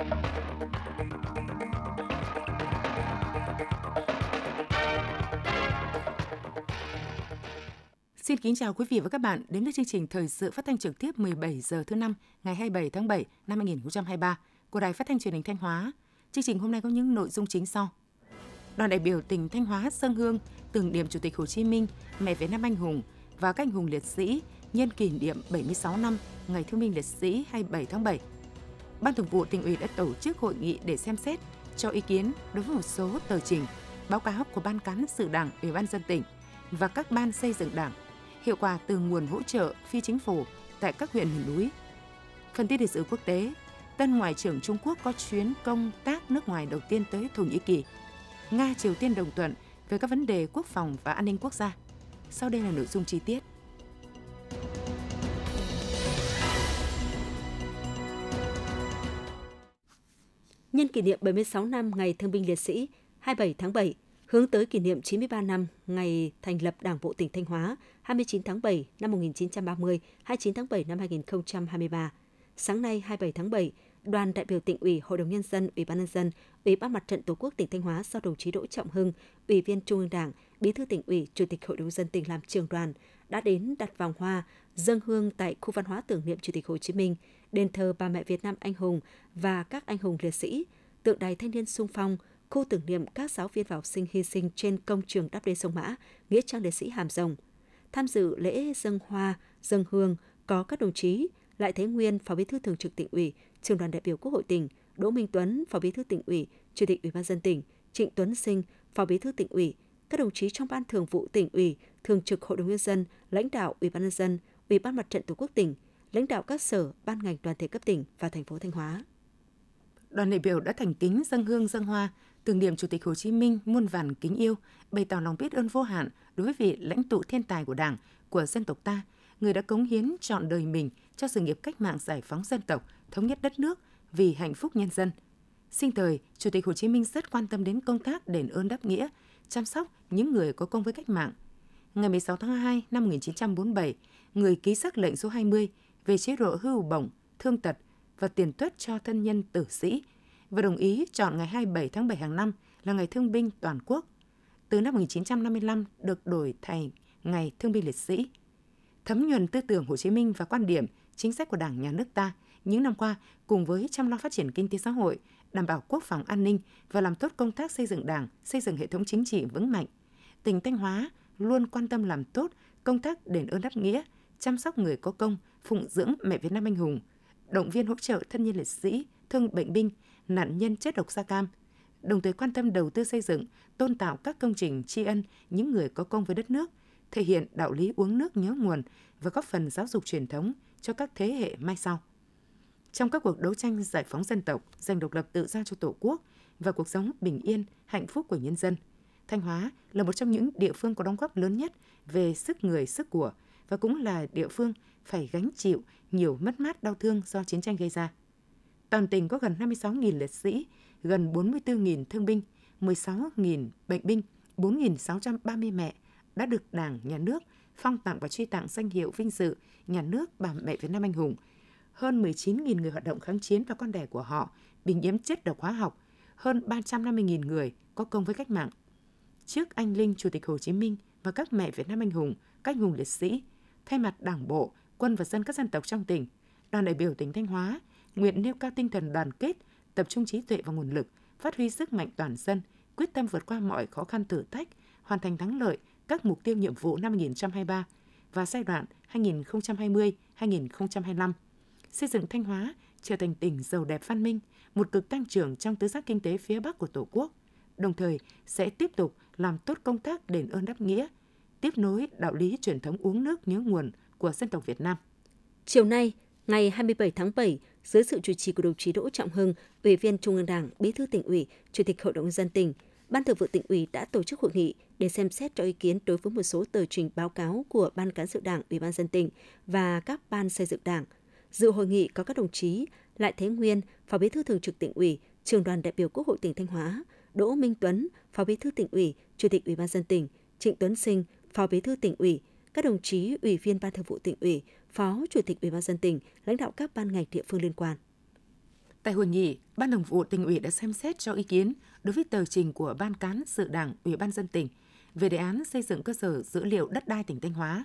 Xin kính chào quý vị và các bạn đến với chương trình thời sự phát thanh trực tiếp 17 giờ thứ năm ngày 27 tháng 7 năm 2023 của Đài Phát thanh Truyền hình Thanh Hóa. Chương trình hôm nay có những nội dung chính sau. Đoàn đại biểu tỉnh Thanh Hóa sơn hương tưởng niệm Chủ tịch Hồ Chí Minh, mẹ Việt Nam anh hùng và các anh hùng liệt sĩ nhân kỷ niệm 76 năm Ngày Thương binh Liệt sĩ 27 tháng 7. Ban Thường vụ tỉnh ủy đã tổ chức hội nghị để xem xét cho ý kiến đối với một số tờ trình, báo cáo của Ban cán sự Đảng, Ủy ban dân tỉnh và các ban xây dựng Đảng hiệu quả từ nguồn hỗ trợ phi chính phủ tại các huyện miền núi. Phần tin lịch sử quốc tế, tân ngoại trưởng Trung Quốc có chuyến công tác nước ngoài đầu tiên tới Thổ Nhĩ Kỳ. Nga Triều Tiên đồng thuận về các vấn đề quốc phòng và an ninh quốc gia. Sau đây là nội dung chi tiết. Nhân kỷ niệm 76 năm Ngày Thương binh Liệt sĩ 27 tháng 7, hướng tới kỷ niệm 93 năm ngày thành lập Đảng bộ tỉnh Thanh Hóa 29 tháng 7 năm 1930, 29 tháng 7 năm 2023. Sáng nay 27 tháng 7, đoàn đại biểu tỉnh ủy, Hội đồng nhân dân, Ủy ban nhân dân, Ủy ban Mặt trận Tổ quốc tỉnh Thanh Hóa do đồng chí Đỗ Trọng Hưng, Ủy viên Trung ương Đảng, Bí thư tỉnh ủy, Chủ tịch Hội đồng dân tỉnh làm trường đoàn đã đến đặt vòng hoa, dâng hương tại khu văn hóa tưởng niệm Chủ tịch Hồ Chí Minh, đền thờ bà mẹ Việt Nam anh hùng và các anh hùng liệt sĩ, tượng đài thanh niên sung phong, khu tưởng niệm các giáo viên và học sinh hy sinh trên công trường đắp đê sông Mã, nghĩa trang liệt sĩ Hàm Rồng. Tham dự lễ dâng hoa, dâng hương có các đồng chí Lại Thế Nguyên, Phó Bí thư Thường trực tỉnh ủy, Trường đoàn đại biểu Quốc hội tỉnh, Đỗ Minh Tuấn, Phó Bí thư tỉnh ủy, Chủ tịch Ủy ban dân tỉnh, Trịnh Tuấn Sinh, Phó Bí thư tỉnh ủy, các đồng chí trong ban thường vụ tỉnh ủy, thường trực Hội đồng nhân dân, lãnh đạo Ủy ban nhân dân, Ủy ban Mặt trận Tổ quốc tỉnh, lãnh đạo các sở, ban ngành đoàn thể cấp tỉnh và thành phố Thanh Hóa. Đoàn đại biểu đã thành kính dâng hương dâng hoa tưởng niệm Chủ tịch Hồ Chí Minh muôn vàn kính yêu, bày tỏ lòng biết ơn vô hạn đối với vị lãnh tụ thiên tài của Đảng, của dân tộc ta, người đã cống hiến trọn đời mình cho sự nghiệp cách mạng giải phóng dân tộc, thống nhất đất nước vì hạnh phúc nhân dân. Sinh thời, Chủ tịch Hồ Chí Minh rất quan tâm đến công tác đền ơn đáp nghĩa, chăm sóc những người có công với cách mạng. Ngày 16 tháng 2 năm 1947, người ký sắc lệnh số 20 về chế độ hưu bổng, thương tật và tiền tuất cho thân nhân tử sĩ và đồng ý chọn ngày 27 tháng 7 hàng năm là ngày thương binh toàn quốc. Từ năm 1955 được đổi thành ngày thương binh liệt sĩ. Thấm nhuần tư tưởng Hồ Chí Minh và quan điểm, chính sách của Đảng, Nhà nước ta những năm qua cùng với chăm lo phát triển kinh tế xã hội, đảm bảo quốc phòng an ninh và làm tốt công tác xây dựng Đảng, xây dựng hệ thống chính trị vững mạnh. Tỉnh Thanh Hóa luôn quan tâm làm tốt công tác đền ơn đáp nghĩa, chăm sóc người có công, phụng dưỡng mẹ Việt Nam anh hùng, động viên hỗ trợ thân nhân liệt sĩ, thương bệnh binh, nạn nhân chất độc da cam, đồng thời quan tâm đầu tư xây dựng, tôn tạo các công trình tri ân những người có công với đất nước, thể hiện đạo lý uống nước nhớ nguồn và góp phần giáo dục truyền thống cho các thế hệ mai sau. Trong các cuộc đấu tranh giải phóng dân tộc, giành độc lập tự do cho Tổ quốc và cuộc sống bình yên, hạnh phúc của nhân dân, Thanh Hóa là một trong những địa phương có đóng góp lớn nhất về sức người, sức của và cũng là địa phương phải gánh chịu nhiều mất mát đau thương do chiến tranh gây ra. Toàn tỉnh có gần 56.000 liệt sĩ, gần 44.000 thương binh, 16.000 bệnh binh, 4.630 mẹ đã được Đảng, Nhà nước phong tặng và truy tặng danh hiệu vinh dự Nhà nước bà mẹ Việt Nam anh hùng. Hơn 19.000 người hoạt động kháng chiến và con đẻ của họ bị nhiễm chất độc hóa học, hơn 350.000 người có công với cách mạng. Trước anh linh Chủ tịch Hồ Chí Minh và các mẹ Việt Nam anh hùng, các anh hùng liệt sĩ, thay mặt Đảng bộ, quân và dân các dân tộc trong tỉnh, đoàn đại biểu tỉnh Thanh Hóa nguyện nêu cao tinh thần đoàn kết, tập trung trí tuệ và nguồn lực, phát huy sức mạnh toàn dân, quyết tâm vượt qua mọi khó khăn thử thách, hoàn thành thắng lợi các mục tiêu nhiệm vụ năm 2023 và giai đoạn 2020-2025. Xây dựng Thanh Hóa trở thành tỉnh giàu đẹp văn minh, một cực tăng trưởng trong tứ giác kinh tế phía Bắc của Tổ quốc, đồng thời sẽ tiếp tục làm tốt công tác đền ơn đáp nghĩa, tiếp nối đạo lý truyền thống uống nước nhớ nguồn của dân tộc Việt Nam. Chiều nay, ngày 27 tháng 7, dưới sự chủ trì của đồng chí Đỗ Trọng Hưng, Ủy viên Trung ương Đảng, Bí thư tỉnh ủy, Chủ tịch Hội đồng dân tỉnh, Ban Thường vụ tỉnh ủy đã tổ chức hội nghị để xem xét cho ý kiến đối với một số tờ trình báo cáo của Ban cán sự Đảng, Ủy ban dân tỉnh và các ban xây dựng Đảng. Dự hội nghị có các đồng chí Lại Thế Nguyên, Phó Bí thư Thường trực tỉnh ủy, Trường đoàn đại biểu Quốc hội tỉnh Thanh Hóa, Đỗ Minh Tuấn, Phó Bí thư tỉnh ủy, Chủ tịch Ủy ban dân tỉnh, Trịnh Tuấn Sinh, Phó Bí thư tỉnh ủy, các đồng chí Ủy viên Ban Thường vụ tỉnh ủy, Phó Chủ tịch Ủy ban dân tỉnh, lãnh đạo các ban ngành địa phương liên quan. Tại hội nghị, Ban Thường vụ tỉnh ủy đã xem xét cho ý kiến đối với tờ trình của Ban cán sự Đảng Ủy ban dân tỉnh về đề án xây dựng cơ sở dữ liệu đất đai tỉnh Thanh Hóa.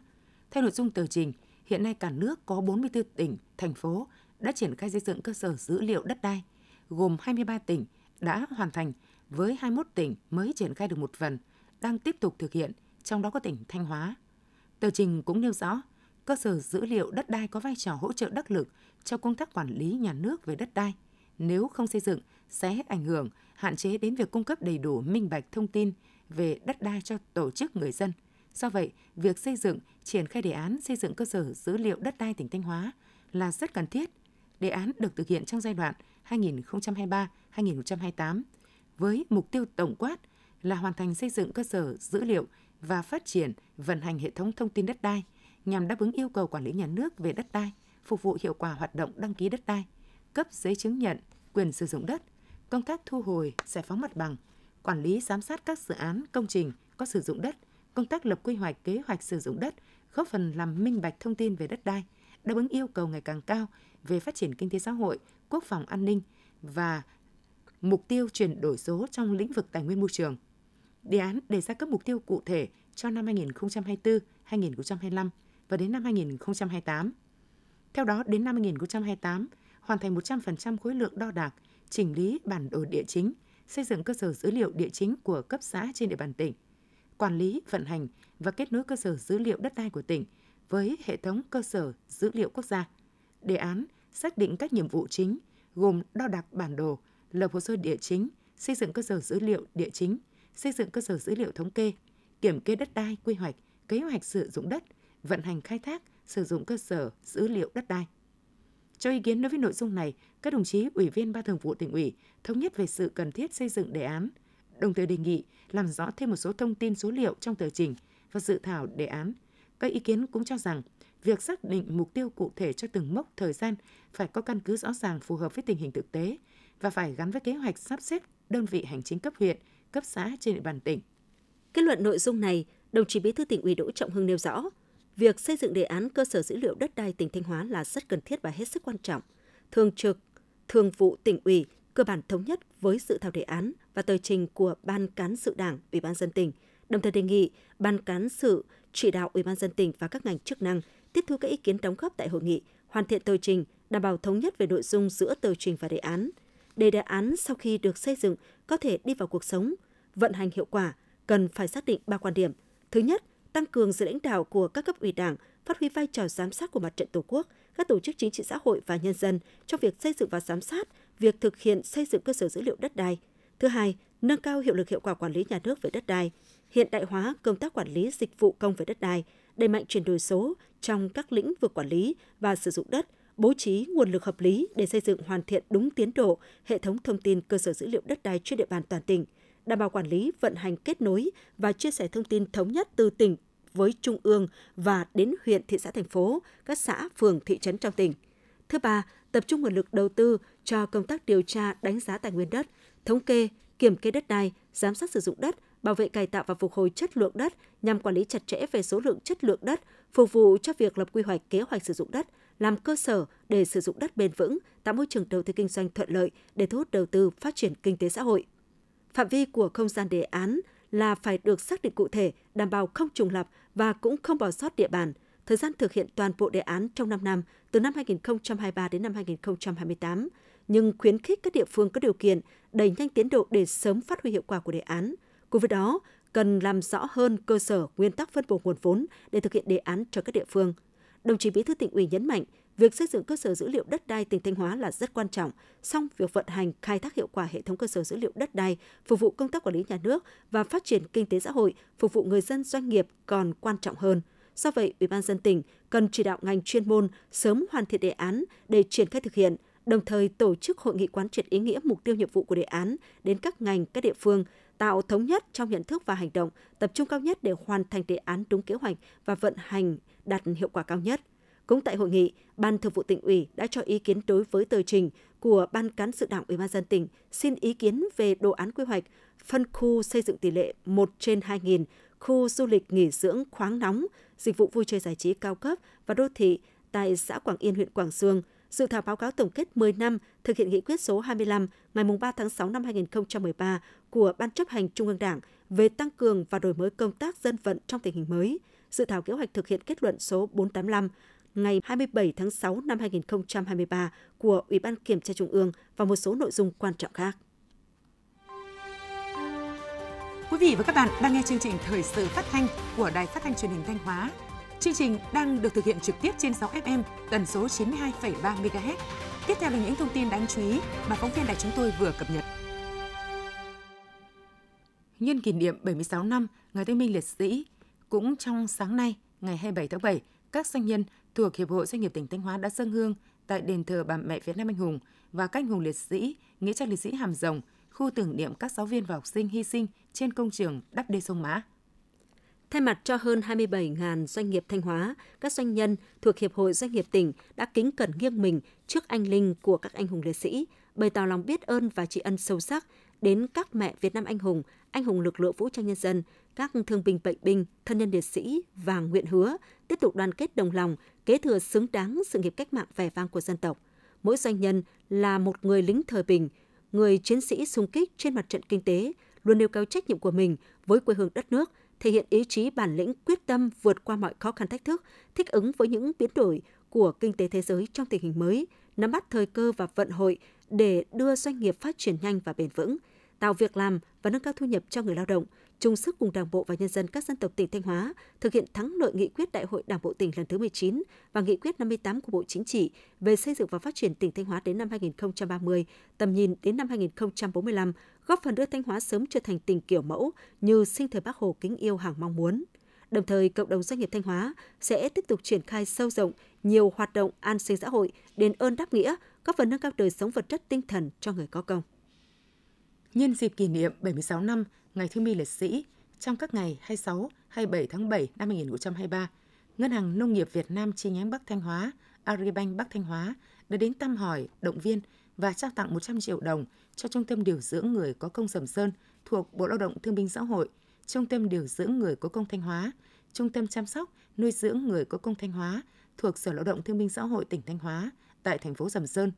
Theo nội dung tờ trình, hiện nay cả nước có 44 tỉnh, thành phố đã triển khai xây dựng cơ sở dữ liệu đất đai, gồm 23 tỉnh đã hoàn thành với 21 tỉnh mới triển khai được một phần, đang tiếp tục thực hiện, trong đó có tỉnh Thanh Hóa. Tờ trình cũng nêu rõ, cơ sở dữ liệu đất đai có vai trò hỗ trợ đắc lực cho công tác quản lý nhà nước về đất đai. Nếu không xây dựng, sẽ ảnh hưởng, hạn chế đến việc cung cấp đầy đủ minh bạch thông tin về đất đai cho tổ chức người dân. Do vậy, việc xây dựng, triển khai đề án xây dựng cơ sở dữ liệu đất đai tỉnh Thanh Hóa là rất cần thiết. Đề án được thực hiện trong giai đoạn 2023-2028 với mục tiêu tổng quát là hoàn thành xây dựng cơ sở dữ liệu và phát triển vận hành hệ thống thông tin đất đai nhằm đáp ứng yêu cầu quản lý nhà nước về đất đai, phục vụ hiệu quả hoạt động đăng ký đất đai, cấp giấy chứng nhận quyền sử dụng đất, công tác thu hồi, giải phóng mặt bằng, quản lý giám sát các dự án công trình có sử dụng đất, công tác lập quy hoạch kế hoạch sử dụng đất, góp phần làm minh bạch thông tin về đất đai, đáp ứng yêu cầu ngày càng cao về phát triển kinh tế xã hội, quốc phòng an ninh và mục tiêu chuyển đổi số trong lĩnh vực tài nguyên môi trường. Đề án đề ra các mục tiêu cụ thể cho năm 2024-2025 và đến năm 2028. Theo đó, đến năm 2028, hoàn thành 100% khối lượng đo đạc, chỉnh lý bản đồ địa chính, xây dựng cơ sở dữ liệu địa chính của cấp xã trên địa bàn tỉnh, quản lý, vận hành và kết nối cơ sở dữ liệu đất đai của tỉnh với hệ thống cơ sở dữ liệu quốc gia. Đề án xác định các nhiệm vụ chính gồm đo đạc bản đồ, lập hồ sơ địa chính, xây dựng cơ sở dữ liệu địa chính, xây dựng cơ sở dữ liệu thống kê, kiểm kê đất đai, quy hoạch, kế hoạch sử dụng đất, vận hành khai thác, sử dụng cơ sở dữ liệu đất đai. Cho ý kiến đối với nội dung này, các đồng chí ủy viên Ban Thường vụ tỉnh ủy thống nhất về sự cần thiết xây dựng đề án, đồng thời đề nghị làm rõ thêm một số thông tin số liệu trong tờ trình và dự thảo đề án. Các ý kiến cũng cho rằng việc xác định mục tiêu cụ thể cho từng mốc thời gian phải có căn cứ rõ ràng phù hợp với tình hình thực tế và phải gắn với kế hoạch sắp xếp đơn vị hành chính cấp huyện, cấp xã trên địa bàn tỉnh. Kết luận nội dung này, đồng chí Bí thư tỉnh ủy Đỗ Trọng Hưng nêu rõ, việc xây dựng đề án cơ sở dữ liệu đất đai tỉnh Thanh Hóa là rất cần thiết và hết sức quan trọng. Thường trực, thường vụ tỉnh ủy cơ bản thống nhất với dự thảo đề án và tờ trình của Ban cán sự Đảng, Ủy ban dân tỉnh, đồng thời đề nghị Ban cán sự chỉ đạo Ủy ban dân tỉnh và các ngành chức năng tiếp thu các ý kiến đóng góp tại hội nghị, hoàn thiện tờ trình, đảm bảo thống nhất về nội dung giữa tờ trình và đề án. Để đề án sau khi được xây dựng có thể đi vào cuộc sống, vận hành hiệu quả, cần phải xác định ba quan điểm. Thứ nhất, tăng cường sự lãnh đạo của các cấp ủy Đảng, phát huy vai trò giám sát của mặt trận Tổ quốc, các tổ chức chính trị xã hội và nhân dân trong việc xây dựng và giám sát việc thực hiện xây dựng cơ sở dữ liệu đất đai. Thứ hai, nâng cao hiệu lực hiệu quả quản lý nhà nước về đất đai, hiện đại hóa công tác quản lý dịch vụ công về đất đai, đẩy mạnh chuyển đổi số trong các lĩnh vực quản lý và sử dụng đất, bố trí nguồn lực hợp lý để xây dựng hoàn thiện đúng tiến độ hệ thống thông tin cơ sở dữ liệu đất đai trên địa bàn toàn tỉnh, đảm bảo quản lý, vận hành kết nối và chia sẻ thông tin thống nhất từ tỉnh với trung ương và đến huyện, thị xã, thành phố, các xã, phường, thị trấn trong tỉnh. Thứ ba, tập trung nguồn lực đầu tư cho công tác điều tra, đánh giá tài nguyên đất, thống kê, kiểm kê đất đai, giám sát sử dụng đất, bảo vệ cải tạo và phục hồi chất lượng đất nhằm quản lý chặt chẽ về số lượng chất lượng đất, phục vụ cho việc lập quy hoạch kế hoạch sử dụng đất, làm cơ sở để sử dụng đất bền vững, tạo môi trường đầu tư kinh doanh thuận lợi để thu hút đầu tư phát triển kinh tế xã hội. Phạm vi của không gian đề án là phải được xác định cụ thể, đảm bảo không trùng lập và cũng không bỏ sót địa bàn. Thời gian thực hiện toàn bộ đề án trong 5 năm, từ năm 2023 đến năm 2028, nhưng khuyến khích các địa phương có điều kiện đẩy nhanh tiến độ để sớm phát huy hiệu quả của đề án. Cùng với đó, cần làm rõ hơn cơ sở nguyên tắc phân bổ nguồn vốn để thực hiện đề án cho các địa phương. Đồng chí Bí thư tỉnh ủy nhấn mạnh, việc xây dựng cơ sở dữ liệu đất đai tỉnh Thanh Hóa là rất quan trọng, song việc vận hành khai thác hiệu quả hệ thống cơ sở dữ liệu đất đai phục vụ công tác quản lý nhà nước và phát triển kinh tế xã hội, phục vụ người dân doanh nghiệp còn quan trọng hơn. Do vậy, Ủy ban dân tỉnh cần chỉ đạo ngành chuyên môn sớm hoàn thiện đề án để triển khai thực hiện, đồng thời tổ chức hội nghị quán triệt ý nghĩa mục tiêu nhiệm vụ của đề án đến các ngành, các địa phương, tạo thống nhất trong nhận thức và hành động, tập trung cao nhất để hoàn thành đề án đúng kế hoạch và vận hành đạt hiệu quả cao nhất. Cũng tại hội nghị, Ban Thường vụ tỉnh ủy đã cho ý kiến đối với tờ trình của Ban cán sự Đảng Ủy ban dân tỉnh xin ý kiến về đồ án quy hoạch phân khu xây dựng tỷ lệ 1 trên 2.000 khu du lịch nghỉ dưỡng khoáng nóng, dịch vụ vui chơi giải trí cao cấp và đô thị tại xã Quảng Yên, huyện Quảng Sương, dự thảo báo cáo tổng kết 10 năm thực hiện nghị quyết số 25 ngày 3 tháng 6 năm 2013 của Ban chấp hành Trung ương Đảng về tăng cường và đổi mới công tác dân vận trong tình hình mới, dự thảo kế hoạch thực hiện kết luận số 485 ngày 27 tháng 6 năm 2023 của Ủy ban Kiểm tra Trung ương và một số nội dung quan trọng khác. Quý vị và các bạn đang nghe chương trình Thời sự phát thanh của Đài Phát thanh Truyền hình Thanh Hóa. Chương trình đang được thực hiện trực tiếp trên 6 FM tần số 92,3 MHz. Tiếp theo là những thông tin đáng chú ý mà phóng viên đài chúng tôi vừa cập nhật. Nhân kỷ niệm 76 năm Ngày Thương binh Liệt sĩ, cũng trong sáng nay, ngày 27 tháng 7, các doanh nhân thuộc Hiệp hội Doanh nghiệp tỉnh Thanh Hóa đã dâng hương tại đền thờ bà mẹ Việt Nam anh hùng và các anh hùng liệt sĩ, nghĩa trang liệt sĩ Hàm Rồng, khu tưởng niệm các giáo viên và học sinh hy sinh trên công trường đắp đê sông Mã. Thay mặt cho hơn 27.000 doanh nghiệp Thanh Hóa, các doanh nhân thuộc Hiệp hội Doanh nghiệp tỉnh đã kính cẩn nghiêng mình trước anh linh của các anh hùng liệt sĩ, bày tỏ lòng biết ơn và tri ân sâu sắc đến các mẹ Việt Nam anh hùng, anh hùng lực lượng vũ trang nhân dân, các thương binh bệnh binh, thân nhân liệt sĩ và nguyện hứa tiếp tục đoàn kết đồng lòng, kế thừa xứng đáng sự nghiệp cách mạng vẻ vang của dân tộc. Mỗi doanh nhân là một người lính thời bình, người chiến sĩ xung kích trên mặt trận kinh tế, luôn nêu cao trách nhiệm của mình với quê hương đất nước, thể hiện ý chí bản lĩnh quyết tâm vượt qua mọi khó khăn thách thức, thích ứng với những biến đổi của kinh tế thế giới trong tình hình mới, nắm bắt thời cơ và vận hội để đưa doanh nghiệp phát triển nhanh và bền vững, tạo việc làm và nâng cao thu nhập cho người lao động, chung sức cùng Đảng bộ và nhân dân các dân tộc tỉnh Thanh Hóa thực hiện thắng lợi nghị quyết Đại hội Đảng bộ tỉnh lần thứ 19 và nghị quyết 58 của Bộ Chính trị về xây dựng và phát triển tỉnh Thanh Hóa đến năm 2030, tầm nhìn đến năm 2045, góp phần đưa Thanh Hóa sớm trở thành tỉnh kiểu mẫu như sinh thời Bác Hồ kính yêu hàng mong muốn. Đồng thời, cộng đồng doanh nghiệp Thanh Hóa sẽ tiếp tục triển khai sâu rộng nhiều hoạt động an sinh xã hội, đền ơn đáp nghĩa, góp phần nâng cao đời sống vật chất tinh thần cho người có công. Nhân dịp kỷ niệm 76 năm Ngày Thương binh Liệt sĩ trong các ngày 26, 27 tháng 7 năm 2023, Ngân hàng Nông nghiệp Việt Nam chi nhánh Bắc Thanh Hóa, Agribank Bắc Thanh Hóa đã đến thăm hỏi, động viên và trao tặng 100 triệu đồng cho Trung tâm điều dưỡng người có công Sầm Sơn thuộc Bộ Lao động Thương binh Xã hội, Trung tâm điều dưỡng người có công Thanh Hóa, Trung tâm chăm sóc, nuôi dưỡng người có công Thanh Hóa thuộc Sở Lao động Thương binh Xã hội tỉnh Thanh Hóa tại thành phố Sầm Sơn.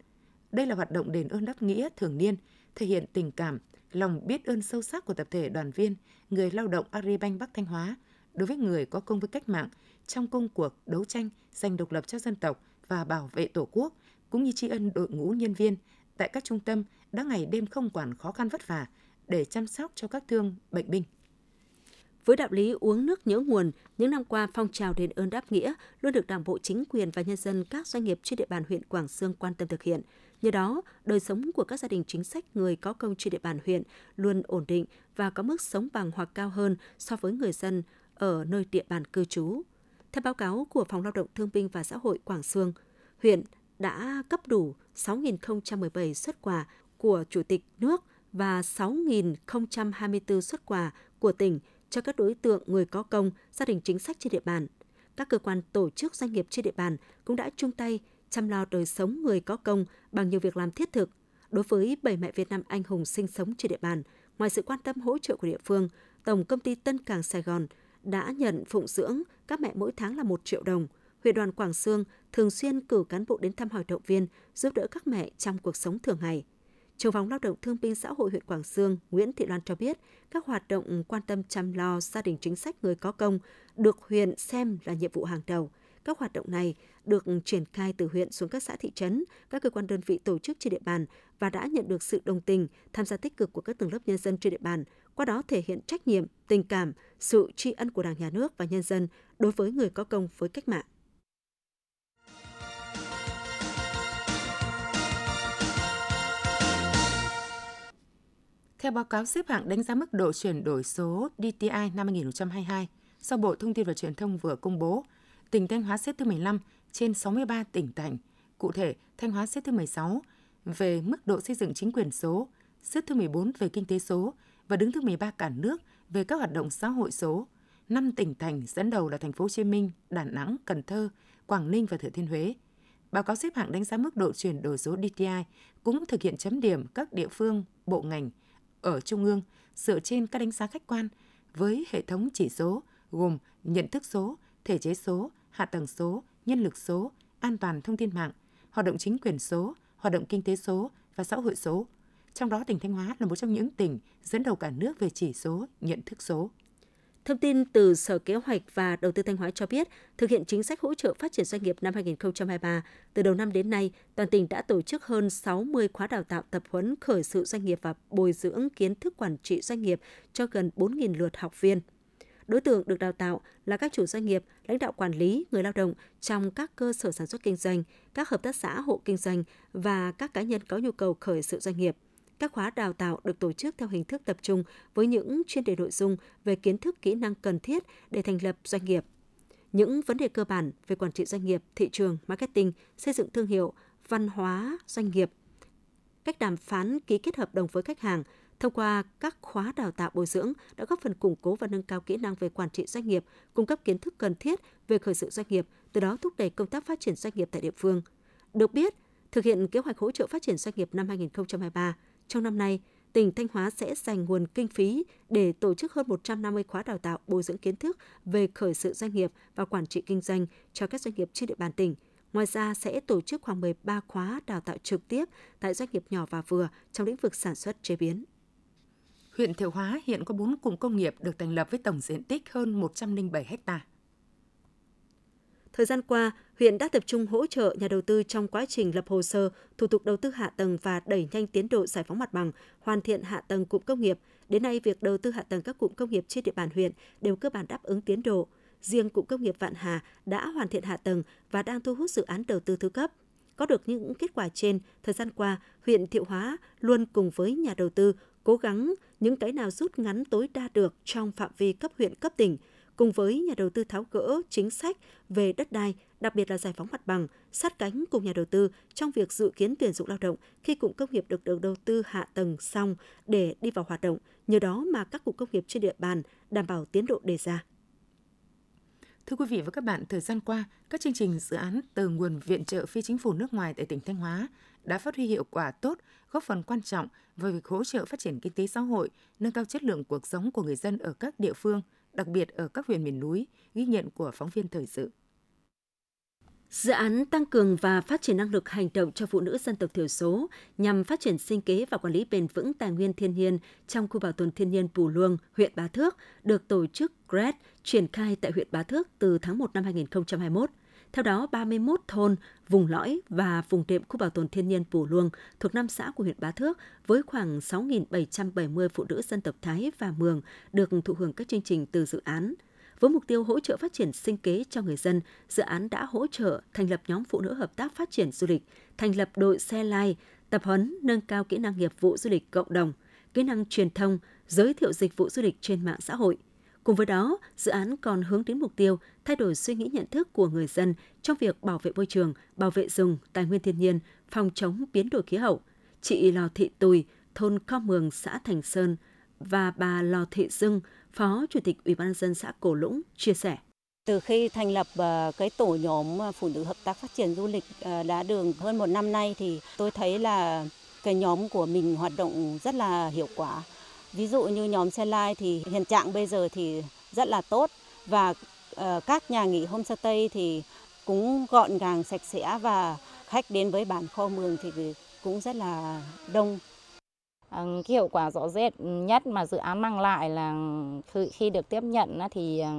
Đây là hoạt động đền ơn đáp nghĩa thường niên, thể hiện tình cảm, lòng biết ơn sâu sắc của tập thể đoàn viên, người lao động Agribank Bắc Thanh Hóa đối với người có công với cách mạng trong công cuộc đấu tranh giành độc lập cho dân tộc và bảo vệ Tổ quốc, cũng như tri ân đội ngũ nhân viên tại các trung tâm đã ngày đêm không quản khó khăn vất vả để chăm sóc cho các thương bệnh binh. Với đạo lý uống nước nhớ nguồn, những năm qua phong trào đền ơn đáp nghĩa luôn được Đảng bộ chính quyền và nhân dân các doanh nghiệp trên địa bàn huyện Quảng Sương quan tâm thực hiện. Nhờ đó, đời sống của các gia đình chính sách người có công trên địa bàn huyện luôn ổn định và có mức sống bằng hoặc cao hơn so với người dân ở nơi địa bàn cư trú. Theo báo cáo của Phòng Lao động Thương binh và Xã hội Quảng Sương, huyện đã cấp đủ 6.017 xuất quà của Chủ tịch nước và 6.024 xuất quà của tỉnh cho các đối tượng người có công, gia đình chính sách trên địa bàn. Các cơ quan tổ chức doanh nghiệp trên địa bàn cũng đã chung tay chăm lo đời sống người có công bằng nhiều việc làm thiết thực. Đối với bảy mẹ Việt Nam anh hùng sinh sống trên địa bàn, ngoài sự quan tâm hỗ trợ của địa phương, Tổng công ty Tân Cảng Sài Gòn đã nhận phụng dưỡng các mẹ mỗi tháng là 1 triệu đồng. Huyện đoàn Quảng Sương thường xuyên cử cán bộ đến thăm hỏi động viên, giúp đỡ các mẹ trong cuộc sống thường ngày. trường phòng lao động thương binh xã hội huyện Quảng Sương Nguyễn Thị Loan cho biết, các hoạt động quan tâm chăm lo gia đình chính sách người có công được huyện xem là nhiệm vụ hàng đầu. Các hoạt động này được triển khai từ huyện xuống các xã thị trấn, các cơ quan đơn vị tổ chức trên địa bàn và đã nhận được sự đồng tình, tham gia tích cực của các tầng lớp nhân dân trên địa bàn, qua đó thể hiện trách nhiệm, tình cảm, sự tri ân của Đảng, Nhà nước và nhân dân đối với người có công với cách mạng. Theo báo cáo xếp hạng đánh giá mức độ chuyển đổi số DTI năm 2022 do Bộ Thông tin và Truyền thông vừa công bố, tỉnh Thanh Hóa xếp thứ 15 trên 63 tỉnh thành. Cụ thể, Thanh Hóa xếp thứ 16 về mức độ xây dựng chính quyền số, xếp thứ 14 về kinh tế số và đứng thứ 13 cả nước về các hoạt động xã hội số. Năm tỉnh thành dẫn đầu là thành phố Hồ Chí Minh, Đà Nẵng, Cần Thơ, Quảng Ninh và Thừa Thiên Huế. Báo cáo xếp hạng đánh giá mức độ chuyển đổi số DTI cũng thực hiện chấm điểm các địa phương, bộ ngành ở trung ương dựa trên các đánh giá khách quan với hệ thống chỉ số gồm nhận thức số, thể chế số, hạ tầng số, nhân lực số, an toàn thông tin mạng, hoạt động chính quyền số, hoạt động kinh tế số và xã hội số. Trong đó tỉnh Thanh Hóa là một trong những tỉnh dẫn đầu cả nước về chỉ số nhận thức số. Thông tin từ Sở Kế hoạch và Đầu tư Thanh Hóa cho biết, thực hiện chính sách hỗ trợ phát triển doanh nghiệp năm 2023, từ đầu năm đến nay, toàn tỉnh đã tổ chức hơn 60 khóa đào tạo tập huấn khởi sự doanh nghiệp và bồi dưỡng kiến thức quản trị doanh nghiệp cho gần 4.000 lượt học viên. Đối tượng được đào tạo là các chủ doanh nghiệp, lãnh đạo quản lý, người lao động trong các cơ sở sản xuất kinh doanh, các hợp tác xã hộ kinh doanh và các cá nhân có nhu cầu khởi sự doanh nghiệp. Các khóa đào tạo được tổ chức theo hình thức tập trung với những chuyên đề nội dung về kiến thức kỹ năng cần thiết để thành lập doanh nghiệp. Những vấn đề cơ bản về quản trị doanh nghiệp, thị trường, marketing, xây dựng thương hiệu, văn hóa doanh nghiệp, cách đàm phán ký kết hợp đồng với khách hàng, thông qua các khóa đào tạo bồi dưỡng đã góp phần củng cố và nâng cao kỹ năng về quản trị doanh nghiệp, cung cấp kiến thức cần thiết về khởi sự doanh nghiệp, từ đó thúc đẩy công tác phát triển doanh nghiệp tại địa phương. Được biết, thực hiện kế hoạch hỗ trợ phát triển doanh nghiệp năm 2023, trong năm nay, tỉnh Thanh Hóa sẽ dành nguồn kinh phí để tổ chức hơn 150 khóa đào tạo bồi dưỡng kiến thức về khởi sự doanh nghiệp và quản trị kinh doanh cho các doanh nghiệp trên địa bàn tỉnh. Ngoài ra sẽ tổ chức khoảng 13 khóa đào tạo trực tiếp tại doanh nghiệp nhỏ và vừa trong lĩnh vực sản xuất chế biến. Huyện Thiệu Hóa hiện có 4 cụm công nghiệp được thành lập với tổng diện tích hơn 107 ha. Thời gian qua, huyện đã tập trung hỗ trợ nhà đầu tư trong quá trình lập hồ sơ, thủ tục đầu tư hạ tầng và đẩy nhanh tiến độ giải phóng mặt bằng, hoàn thiện hạ tầng cụm công nghiệp. Đến nay, việc đầu tư hạ tầng các cụm công nghiệp trên địa bàn huyện đều cơ bản đáp ứng tiến độ. Riêng cụm công nghiệp Vạn Hà đã hoàn thiện hạ tầng và đang thu hút dự án đầu tư thứ cấp. Có được những kết quả trên, thời gian qua, huyện Thiệu Hóa luôn cùng với nhà đầu tư cố gắng những cái nào rút ngắn tối đa được trong phạm vi cấp huyện cấp tỉnh, cùng với nhà đầu tư tháo gỡ chính sách về đất đai, đặc biệt là giải phóng mặt bằng, sát cánh cùng nhà đầu tư trong việc dự kiến tuyển dụng lao động khi cụm công nghiệp được đầu tư hạ tầng xong để đi vào hoạt động, nhờ đó mà các cụm công nghiệp trên địa bàn đảm bảo tiến độ đề ra. Thưa quý vị và các bạn, thời gian qua, các chương trình dự án từ nguồn viện trợ phi chính phủ nước ngoài tại tỉnh Thanh Hóa đã phát huy hiệu quả tốt, góp phần quan trọng vào việc hỗ trợ phát triển kinh tế xã hội, nâng cao chất lượng cuộc sống của người dân ở các địa phương, đặc biệt ở các huyện miền núi, ghi nhận của phóng viên thời sự. Dự án tăng cường và phát triển năng lực hành động cho phụ nữ dân tộc thiểu số nhằm phát triển sinh kế và quản lý bền vững tài nguyên thiên nhiên trong khu bảo tồn thiên nhiên Pù Luông, huyện Bá Thước, được tổ chức GRED triển khai tại huyện Bá Thước từ tháng 1 năm 2021. Theo đó, 31 thôn, vùng lõi và vùng đệm khu bảo tồn thiên nhiên Pù Luông thuộc năm xã của huyện Bá Thước với khoảng 6.770 phụ nữ dân tộc Thái và Mường được thụ hưởng các chương trình từ dự án. Với mục tiêu hỗ trợ phát triển sinh kế cho người dân, dự án đã hỗ trợ thành lập nhóm phụ nữ hợp tác phát triển du lịch, thành lập đội xe lai, tập huấn nâng cao kỹ năng nghiệp vụ du lịch cộng đồng, kỹ năng truyền thông, giới thiệu dịch vụ du lịch trên mạng xã hội – Cùng với đó, dự án còn hướng đến mục tiêu thay đổi suy nghĩ nhận thức của người dân trong việc bảo vệ môi trường, bảo vệ rừng, tài nguyên thiên nhiên, phòng chống biến đổi khí hậu. Chị Lò Thị Tùy, thôn cao Mường, xã Thành Sơn và bà Lò Thị Dưng, Phó Chủ tịch Ủy ban dân xã Cổ Lũng chia sẻ. Từ khi thành lập ờ, cái tổ nhóm ờ, phụ nữ hợp tác phát triển du lịch ờ, đá đã hơn một năm nay thì tôi thấy là cái nhóm của mình hoạt động rất là hiệu quả Ví dụ như nhóm xe lai thì hiện trạng bây giờ thì rất là tốt và uh, các nhà nghỉ homestay thì cũng gọn gàng sạch sẽ và khách đến với bản kho mường thì cũng rất là đông. Ờ, cái hiệu quả rõ rệt nhất mà dự án mang lại là khi được tiếp nhận thì ờ,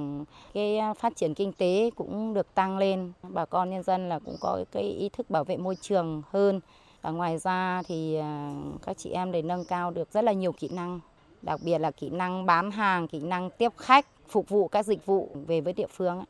cái phát triển kinh tế cũng được tăng lên, bà con nhân dân là cũng có cái ý thức bảo vệ môi trường hơn. Và ngoài ra thì ờ, các chị em để nâng cao được rất là nhiều kỹ năng đặc biệt là kỹ năng bán hàng, kỹ năng tiếp khách, phục vụ các dịch vụ về với địa phương.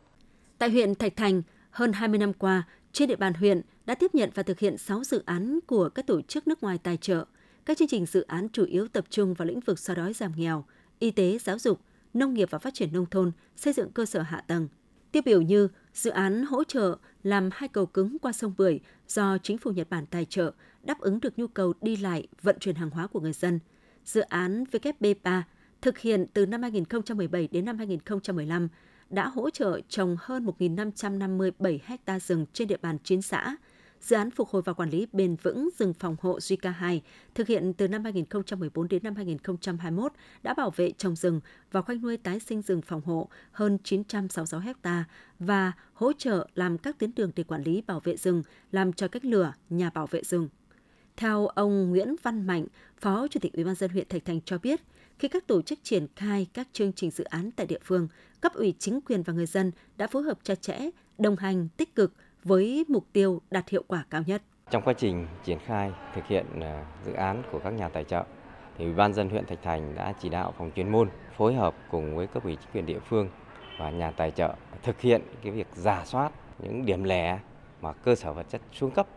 Tại huyện Thạch Thành, hơn 20 năm qua, trên địa bàn huyện đã tiếp nhận và thực hiện 6 dự án của các tổ chức nước ngoài tài trợ. Các chương trình dự án chủ yếu tập trung vào lĩnh vực xóa đói giảm nghèo, y tế, giáo dục, nông nghiệp và phát triển nông thôn, xây dựng cơ sở hạ tầng. Tiêu biểu như dự án hỗ trợ làm hai cầu cứng qua sông Bưởi do chính phủ Nhật Bản tài trợ đáp ứng được nhu cầu đi lại, vận chuyển hàng hóa của người dân – dự án WP3 thực hiện từ năm 2017 đến năm 2015 đã hỗ trợ trồng hơn 1.557 ha rừng trên địa bàn 9 xã. Dự án phục hồi và quản lý bền vững rừng phòng hộ Zika 2 thực hiện từ năm 2014 đến năm 2021 đã bảo vệ trồng rừng và khoanh nuôi tái sinh rừng phòng hộ hơn 966 ha và hỗ trợ làm các tuyến đường để quản lý bảo vệ rừng, làm cho cách lửa, nhà bảo vệ rừng. Theo ông Nguyễn Văn Mạnh, Phó Chủ tịch Ủy ban dân huyện Thạch Thành cho biết, khi các tổ chức triển khai các chương trình dự án tại địa phương, cấp ủy chính quyền và người dân đã phối hợp chặt chẽ, đồng hành tích cực với mục tiêu đạt hiệu quả cao nhất. Trong quá trình triển khai thực hiện ờ, dự án của các nhà tài trợ, thì Ủy ban dân huyện Thạch Thành đã chỉ đạo phòng chuyên môn phối hợp cùng với cấp ủy chính quyền địa phương và nhà tài trợ thực hiện cái việc giả soát những điểm lẻ mà cơ sở vật chất xuống cấp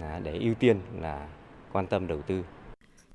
à, để ưu tiên là quan tâm đầu tư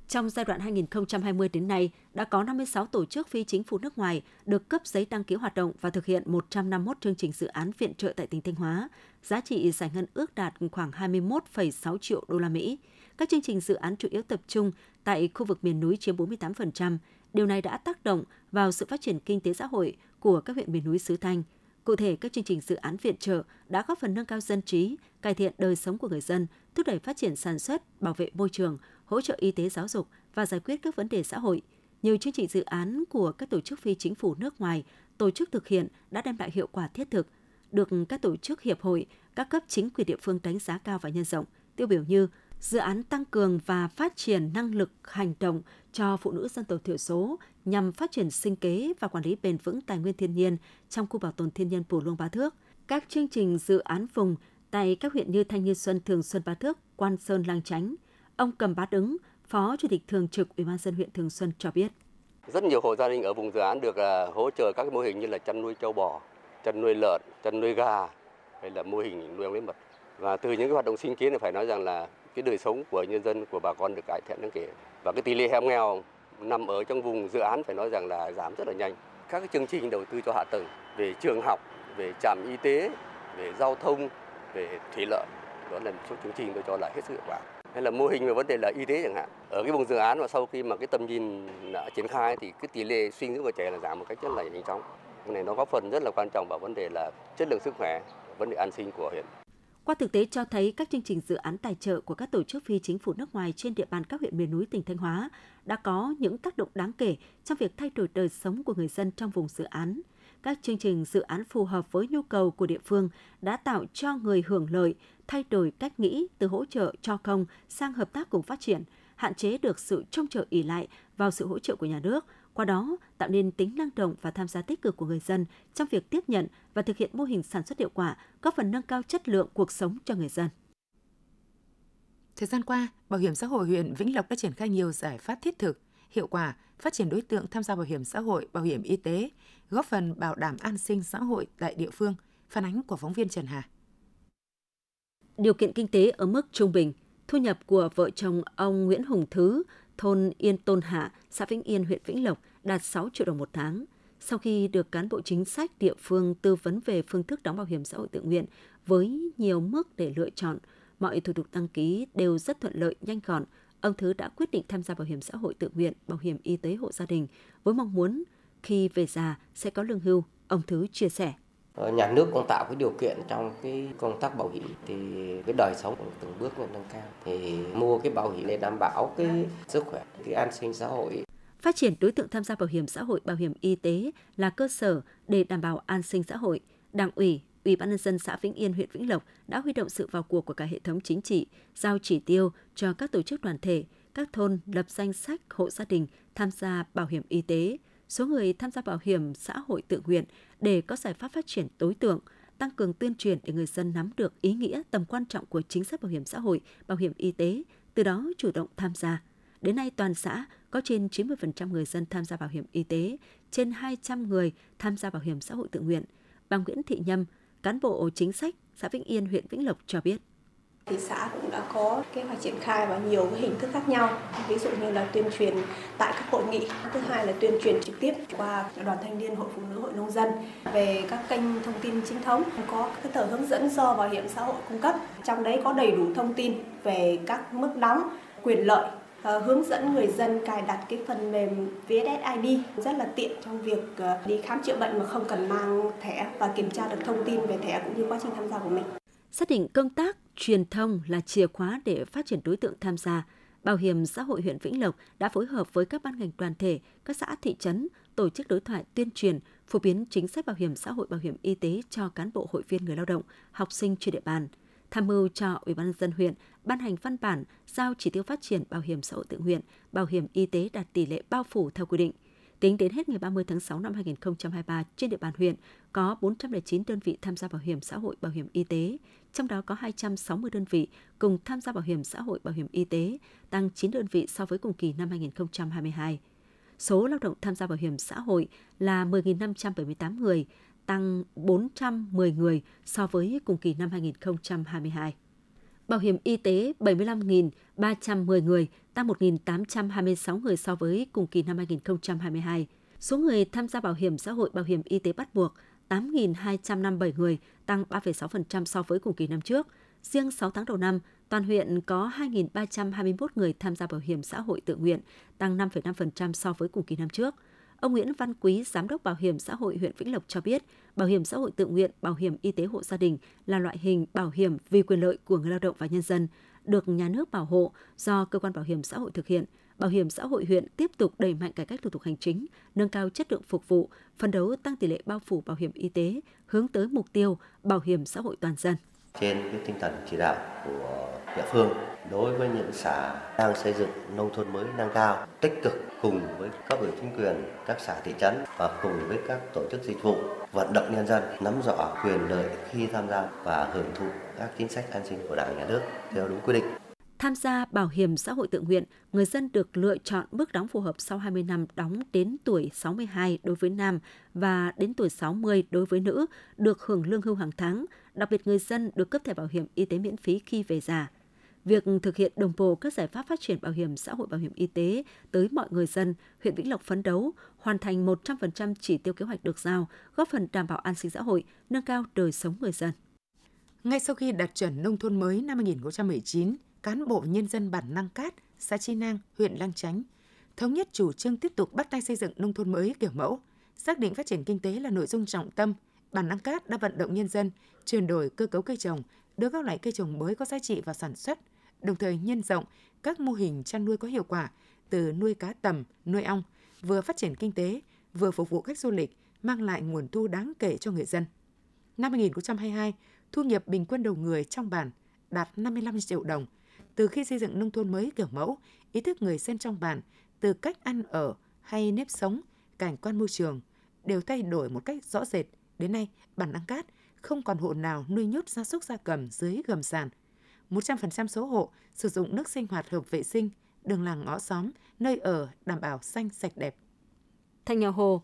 trong giai đoạn 2020 đến nay, đã có 56 tổ chức phi chính phủ nước ngoài được cấp giấy đăng ký hoạt động và thực hiện 151 chương trình dự án viện trợ tại tỉnh Thanh Hóa. Giá trị giải ngân ước đạt khoảng 21,6 triệu đô la Mỹ. Các chương trình dự án chủ yếu tập trung tại khu vực miền núi chiếm 48%. Điều này đã tác động vào sự phát triển kinh tế xã hội của các huyện miền núi xứ Thanh. Cụ thể, các chương trình dự án viện trợ đã góp phần nâng cao dân trí, cải thiện đời sống của người dân, thúc đẩy phát triển sản xuất, bảo vệ môi trường, hỗ trợ y tế giáo dục và giải quyết các vấn đề xã hội. Nhiều chương trình dự án của các tổ chức phi chính phủ nước ngoài tổ chức thực hiện đã đem lại hiệu quả thiết thực, được các tổ chức hiệp hội, các cấp chính quyền địa phương đánh giá cao và nhân rộng. Tiêu biểu như dự án tăng cường và phát triển năng lực hành động cho phụ nữ dân tộc thiểu số nhằm phát triển sinh kế và quản lý bền vững tài nguyên thiên nhiên trong khu bảo tồn thiên nhiên Pù Luông Bá Thước. Các chương trình dự án vùng tại các huyện như Thanh Như Xuân, Thường Xuân Bá Thước, Quan Sơn, Lang Chánh, Ông Cầm Bá Đứng, Phó Chủ tịch Thường trực Ủy ban dân huyện Thường Xuân cho biết. Rất nhiều hộ gia đình ở vùng dự án được à, hỗ trợ các mô hình như là chăn nuôi châu bò, chăn nuôi lợn, chăn nuôi gà hay là mô hình nuôi lấy mật. Và từ những cái hoạt động sinh kế này phải nói rằng là cái đời sống của nhân dân của bà con được cải thiện đáng kể. Và cái tỷ lệ hộ nghèo nằm ở trong vùng dự án phải nói rằng là giảm rất là nhanh. Các cái chương trình đầu tư cho hạ tầng về trường học, về trạm y tế, về giao thông, về thủy lợi đó là một số chương trình tôi cho là hết sức hiệu quả hay là mô hình về vấn đề là y tế chẳng hạn ở cái vùng dự án mà sau khi mà cái tầm nhìn đã triển khai thì cái tỷ lệ suy dưỡng của trẻ là giảm một cách rất là nhanh chóng cái này nó góp phần rất là quan trọng vào vấn đề là chất lượng sức khỏe vấn đề an sinh của huyện qua thực tế cho thấy các chương trình dự án tài trợ của các tổ chức phi chính phủ nước ngoài trên địa bàn các huyện miền núi tỉnh Thanh Hóa đã có những tác động đáng kể trong việc thay đổi đời sống của người dân trong vùng dự án. Các chương trình dự án phù hợp với nhu cầu của địa phương đã tạo cho người hưởng lợi thay đổi cách nghĩ từ hỗ trợ cho công sang hợp tác cùng phát triển, hạn chế được sự trông chờ ỉ lại vào sự hỗ trợ của nhà nước, qua đó tạo nên tính năng động và tham gia tích cực của người dân trong việc tiếp nhận và thực hiện mô hình sản xuất hiệu quả, góp phần nâng cao chất lượng cuộc sống cho người dân. Thời gian qua, Bảo hiểm xã hội huyện Vĩnh Lộc đã triển khai nhiều giải pháp thiết thực, hiệu quả, phát triển đối tượng tham gia bảo hiểm xã hội, bảo hiểm y tế, góp phần bảo đảm an sinh xã hội tại địa phương. Phản ánh của phóng viên Trần Hà điều kiện kinh tế ở mức trung bình, thu nhập của vợ chồng ông Nguyễn Hùng Thứ, thôn Yên Tôn Hạ, xã Vĩnh Yên, huyện Vĩnh Lộc đạt 6 triệu đồng một tháng. Sau khi được cán bộ chính sách địa phương tư vấn về phương thức đóng bảo hiểm xã hội tự nguyện với nhiều mức để lựa chọn, mọi thủ tục đăng ký đều rất thuận lợi, nhanh gọn. Ông Thứ đã quyết định tham gia bảo hiểm xã hội tự nguyện, bảo hiểm y tế hộ gia đình với mong muốn khi về già sẽ có lương hưu. Ông Thứ chia sẻ. Ờ, nhà nước cũng tạo cái điều kiện trong cái công tác bảo hiểm thì cái đời sống cũng từng bước nâng cao. Thì mua cái bảo hiểm để đảm bảo cái sức khỏe cái an sinh xã hội. Phát triển đối tượng tham gia bảo hiểm xã hội, bảo hiểm y tế là cơ sở để đảm bảo an sinh xã hội. Đảng ủy, Ủy ban nhân dân xã Vĩnh Yên, huyện Vĩnh Lộc đã huy động sự vào cuộc của cả hệ thống chính trị, giao chỉ tiêu cho các tổ chức đoàn thể, các thôn lập danh sách hộ gia đình tham gia bảo hiểm y tế, số người tham gia bảo hiểm xã hội tự nguyện để có giải pháp phát triển đối tượng, tăng cường tuyên truyền để người dân nắm được ý nghĩa tầm quan trọng của chính sách bảo hiểm xã hội, bảo hiểm y tế, từ đó chủ động tham gia. Đến nay toàn xã có trên 90% người dân tham gia bảo hiểm y tế, trên 200 người tham gia bảo hiểm xã hội tự nguyện. Bà Nguyễn Thị Nhâm, cán bộ chính sách xã Vĩnh Yên, huyện Vĩnh Lộc cho biết thì xã cũng đã có kế hoạch triển khai và nhiều cái hình thức khác nhau. Ví dụ như là tuyên truyền tại các hội nghị. Thứ hai là tuyên truyền trực tiếp qua đoàn thanh niên hội phụ nữ hội nông dân về các kênh thông tin chính thống, có cái tờ hướng dẫn do bảo hiểm xã hội cung cấp. Trong đấy có đầy đủ thông tin về các mức đóng, quyền lợi ờ, hướng dẫn người dân cài đặt cái phần mềm VSSID rất là tiện trong việc ờ, đi khám chữa bệnh mà không cần mang thẻ và kiểm tra được thông tin về thẻ cũng như quá trình tham gia của mình. Xác định công tác truyền thông là chìa khóa để phát triển đối tượng tham gia, Bảo hiểm xã hội huyện Vĩnh Lộc đã phối hợp với các ban ngành đoàn thể, các xã thị trấn tổ chức đối thoại tuyên truyền, phổ biến chính sách bảo hiểm xã hội bảo hiểm y tế cho cán bộ hội viên người lao động, học sinh trên địa bàn – tham mưu cho Ủy ban nhân dân huyện ban hành văn bản giao chỉ tiêu phát triển bảo hiểm xã hội tự nguyện, bảo hiểm y tế đạt tỷ lệ bao phủ theo quy định. Tính đến hết ngày 30 tháng 6 năm 2023, trên địa bàn huyện có 409 đơn vị tham gia bảo hiểm xã hội bảo hiểm y tế, trong đó có 260 đơn vị cùng tham gia bảo hiểm xã hội bảo hiểm y tế, tăng 9 đơn vị so với cùng kỳ năm 2022. Số lao động tham gia bảo hiểm xã hội là 10.578 người, tăng 410 người so với cùng kỳ năm 2022. Bảo hiểm y tế 75.310 người, tăng 1.826 người so với cùng kỳ năm 2022. Số người tham gia bảo hiểm xã hội bảo hiểm y tế bắt buộc 8.257 người, tăng 3,6% so với cùng kỳ năm trước. Riêng 6 tháng đầu năm, toàn huyện có 2.321 người tham gia bảo hiểm xã hội tự nguyện, tăng 5,5% so với cùng kỳ năm trước. Ông Nguyễn Văn Quý, Giám đốc Bảo hiểm xã hội huyện Vĩnh Lộc cho biết, bảo hiểm xã hội tự nguyện, bảo hiểm y tế hộ gia đình là loại hình bảo hiểm vì quyền lợi của người lao động và nhân dân, được nhà nước bảo hộ do cơ quan bảo hiểm xã hội thực hiện. Bảo hiểm xã hội huyện tiếp tục đẩy mạnh cải cách thủ tục hành chính, nâng cao chất lượng phục vụ, phấn đấu tăng tỷ lệ bao phủ bảo hiểm y tế, hướng tới mục tiêu bảo hiểm xã hội toàn dân. Trên cái tinh thần chỉ đạo của địa phương đối với những xã đang xây dựng nông thôn mới nâng cao tích cực cùng với các ủy chính quyền các xã thị trấn và cùng với các tổ chức dịch vụ vận động nhân dân nắm rõ quyền lợi khi tham gia và hưởng thụ các chính sách an sinh của đảng nhà nước theo đúng quy định Tham gia bảo hiểm xã hội tự nguyện, người dân được lựa chọn mức đóng phù hợp sau 20 năm đóng đến tuổi 62 đối với nam và đến tuổi 60 đối với nữ, được hưởng lương hưu hàng tháng. Đặc biệt người dân được cấp thẻ bảo hiểm y tế miễn phí khi về già. Việc thực hiện đồng bộ các giải pháp phát triển bảo hiểm xã hội bảo hiểm y tế tới mọi người dân, huyện Vĩnh Lộc phấn đấu hoàn thành 100% chỉ tiêu kế hoạch được giao, góp phần đảm bảo an sinh xã hội, nâng cao đời sống người dân. Ngay sau khi đạt chuẩn nông thôn mới năm 2019, cán bộ nhân dân bản Năng Cát, xã Chi Nang, huyện Lang Chánh thống nhất chủ trương tiếp tục bắt tay xây dựng nông thôn mới kiểu mẫu, xác định phát triển kinh tế là nội dung trọng tâm. Bản Năng Cát đã vận động nhân dân chuyển đổi cơ cấu cây trồng, đưa các loại cây trồng mới có giá trị vào sản xuất, đồng thời nhân rộng các mô hình chăn nuôi có hiệu quả từ nuôi cá tầm, nuôi ong, vừa phát triển kinh tế, vừa phục vụ khách du lịch, mang lại nguồn thu đáng kể cho người dân. Năm 2022, thu nhập bình quân đầu người trong bản đạt 55 triệu đồng. Từ khi xây dựng nông thôn mới kiểu mẫu, ý thức người dân trong bản từ cách ăn ở hay nếp sống, cảnh quan môi trường đều thay đổi một cách rõ rệt. Đến nay, bản Đăng Cát không còn hộ nào nuôi nhốt gia súc gia cầm dưới gầm sàn – 100% số hộ sử dụng nước sinh hoạt hợp vệ sinh, đường làng ngõ xóm, nơi ở đảm bảo xanh sạch đẹp. Thành nhà Hồ,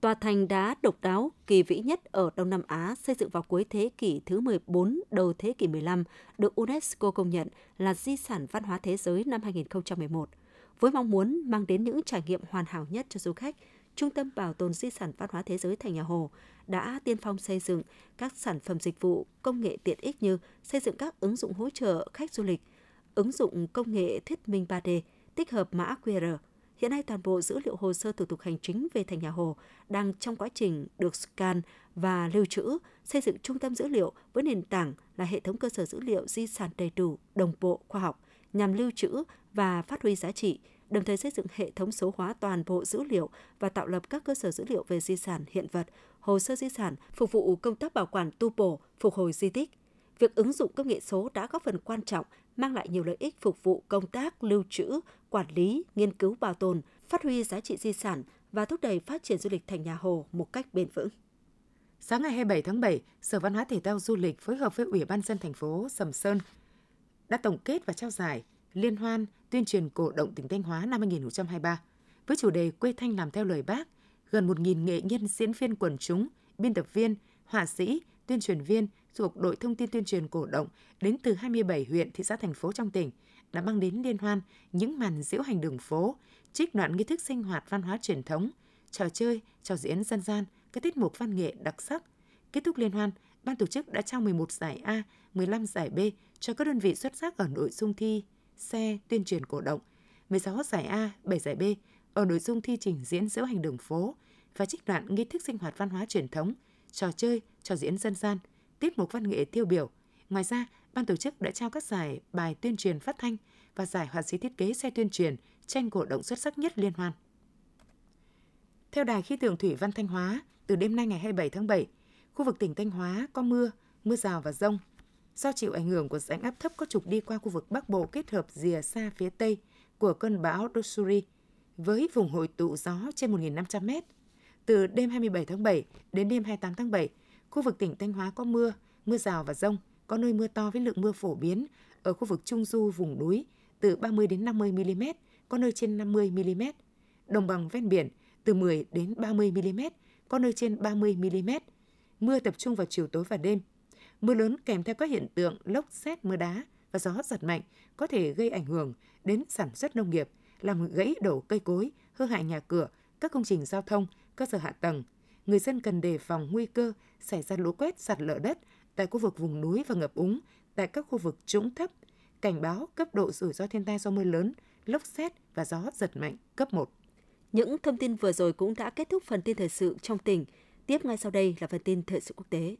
tòa thành đá độc đáo, kỳ vĩ nhất ở Đông Nam Á xây dựng vào cuối thế kỷ thứ 14, đầu thế kỷ 15, được UNESCO công nhận là di sản văn hóa thế giới năm 2011. Với mong muốn mang đến những trải nghiệm hoàn hảo nhất cho du khách, Trung tâm Bảo tồn Di sản Văn hóa Thế giới Thành Nhà Hồ đã tiên phong xây dựng các sản phẩm dịch vụ công nghệ tiện ích như xây dựng các ứng dụng hỗ trợ khách du lịch, ứng dụng công nghệ thuyết minh 3D, tích hợp mã QR. Hiện nay toàn bộ dữ liệu hồ sơ thủ tục hành chính về Thành Nhà Hồ đang trong quá trình được scan và lưu trữ, xây dựng trung tâm dữ liệu với nền tảng là hệ thống cơ sở dữ liệu di sản đầy đủ, đồng bộ, khoa học nhằm lưu trữ và phát huy giá trị, đồng thời xây dựng hệ thống số hóa toàn bộ dữ liệu và tạo lập các cơ sở dữ liệu về di sản hiện vật, hồ sơ di sản phục vụ công tác bảo quản tu bổ, phục hồi di tích. Việc ứng dụng công nghệ số đã góp phần quan trọng mang lại nhiều lợi ích phục vụ công tác lưu trữ, quản lý, nghiên cứu bảo tồn, phát huy giá trị di sản và thúc đẩy phát triển du lịch thành nhà Hồ một cách bền vững. Sáng ngày 27 tháng 7, Sở Văn hóa Thể thao Du lịch phối hợp với Ủy ban dân thành phố Sầm Sơn đã tổng kết và trao giải Liên hoan tuyên truyền cổ động tỉnh Thanh Hóa năm 2023 với chủ đề Quê Thanh làm theo lời Bác, gần 1.000 nghệ nhân diễn viên quần chúng, biên tập viên, họa sĩ, tuyên truyền viên thuộc đội thông tin tuyên truyền cổ động đến từ 27 huyện, thị xã, thành phố trong tỉnh đã mang đến liên hoan những màn diễu hành đường phố, trích đoạn nghi thức sinh hoạt văn hóa truyền thống, trò chơi, trò diễn dân gian, các tiết mục văn nghệ đặc sắc. Kết thúc liên hoan, ban tổ chức đã trao 11 giải A, 15 giải B cho các đơn vị xuất sắc ở nội dung thi xe tuyên truyền cổ động, 16 giải A, 7 giải B ở nội dung thi trình diễn diễu hành đường phố và trích đoạn nghi thức sinh hoạt văn hóa truyền thống, trò chơi, trò diễn dân gian, tiết mục văn nghệ tiêu biểu, Ngoài ra, ban tổ chức đã trao các giải bài tuyên truyền phát thanh và giải họa sĩ thiết kế xe tuyên truyền tranh cổ động xuất sắc nhất liên hoan. Theo Đài khí tượng thủy văn Thanh Hóa, từ đêm nay ngày 27 tháng 7, khu vực tỉnh Thanh Hóa có mưa, mưa rào và rông. Do chịu ảnh hưởng của rãnh áp thấp có trục đi qua khu vực Bắc Bộ kết hợp rìa xa phía Tây của cơn bão Dosuri với vùng hội tụ gió trên 1.500 m. Từ đêm 27 tháng 7 đến đêm 28 tháng 7, khu vực tỉnh Thanh Hóa có mưa, mưa rào và rông, có nơi mưa to với lượng mưa phổ biến ở khu vực Trung Du vùng núi từ 30 đến 50 mm, có nơi trên 50 mm. Đồng bằng ven biển từ 10 đến 30 mm, có nơi trên 30 mm. Mưa tập trung vào chiều tối và đêm. Mưa lớn kèm theo các hiện tượng lốc xét mưa đá và gió giật mạnh có thể gây ảnh hưởng đến sản xuất nông nghiệp, làm gãy đổ cây cối, hư hại nhà cửa, các công trình giao thông, cơ sở hạ tầng. Người dân cần đề phòng nguy cơ xảy ra lũ quét sạt lở đất tại khu vực vùng núi và ngập úng tại các khu vực trũng thấp, cảnh báo cấp độ rủi ro thiên tai do mưa lớn, lốc xét và gió giật mạnh cấp 1. Những thông tin vừa rồi cũng đã kết thúc phần tin thời sự trong tỉnh. Tiếp ngay sau đây là phần tin thời sự quốc tế.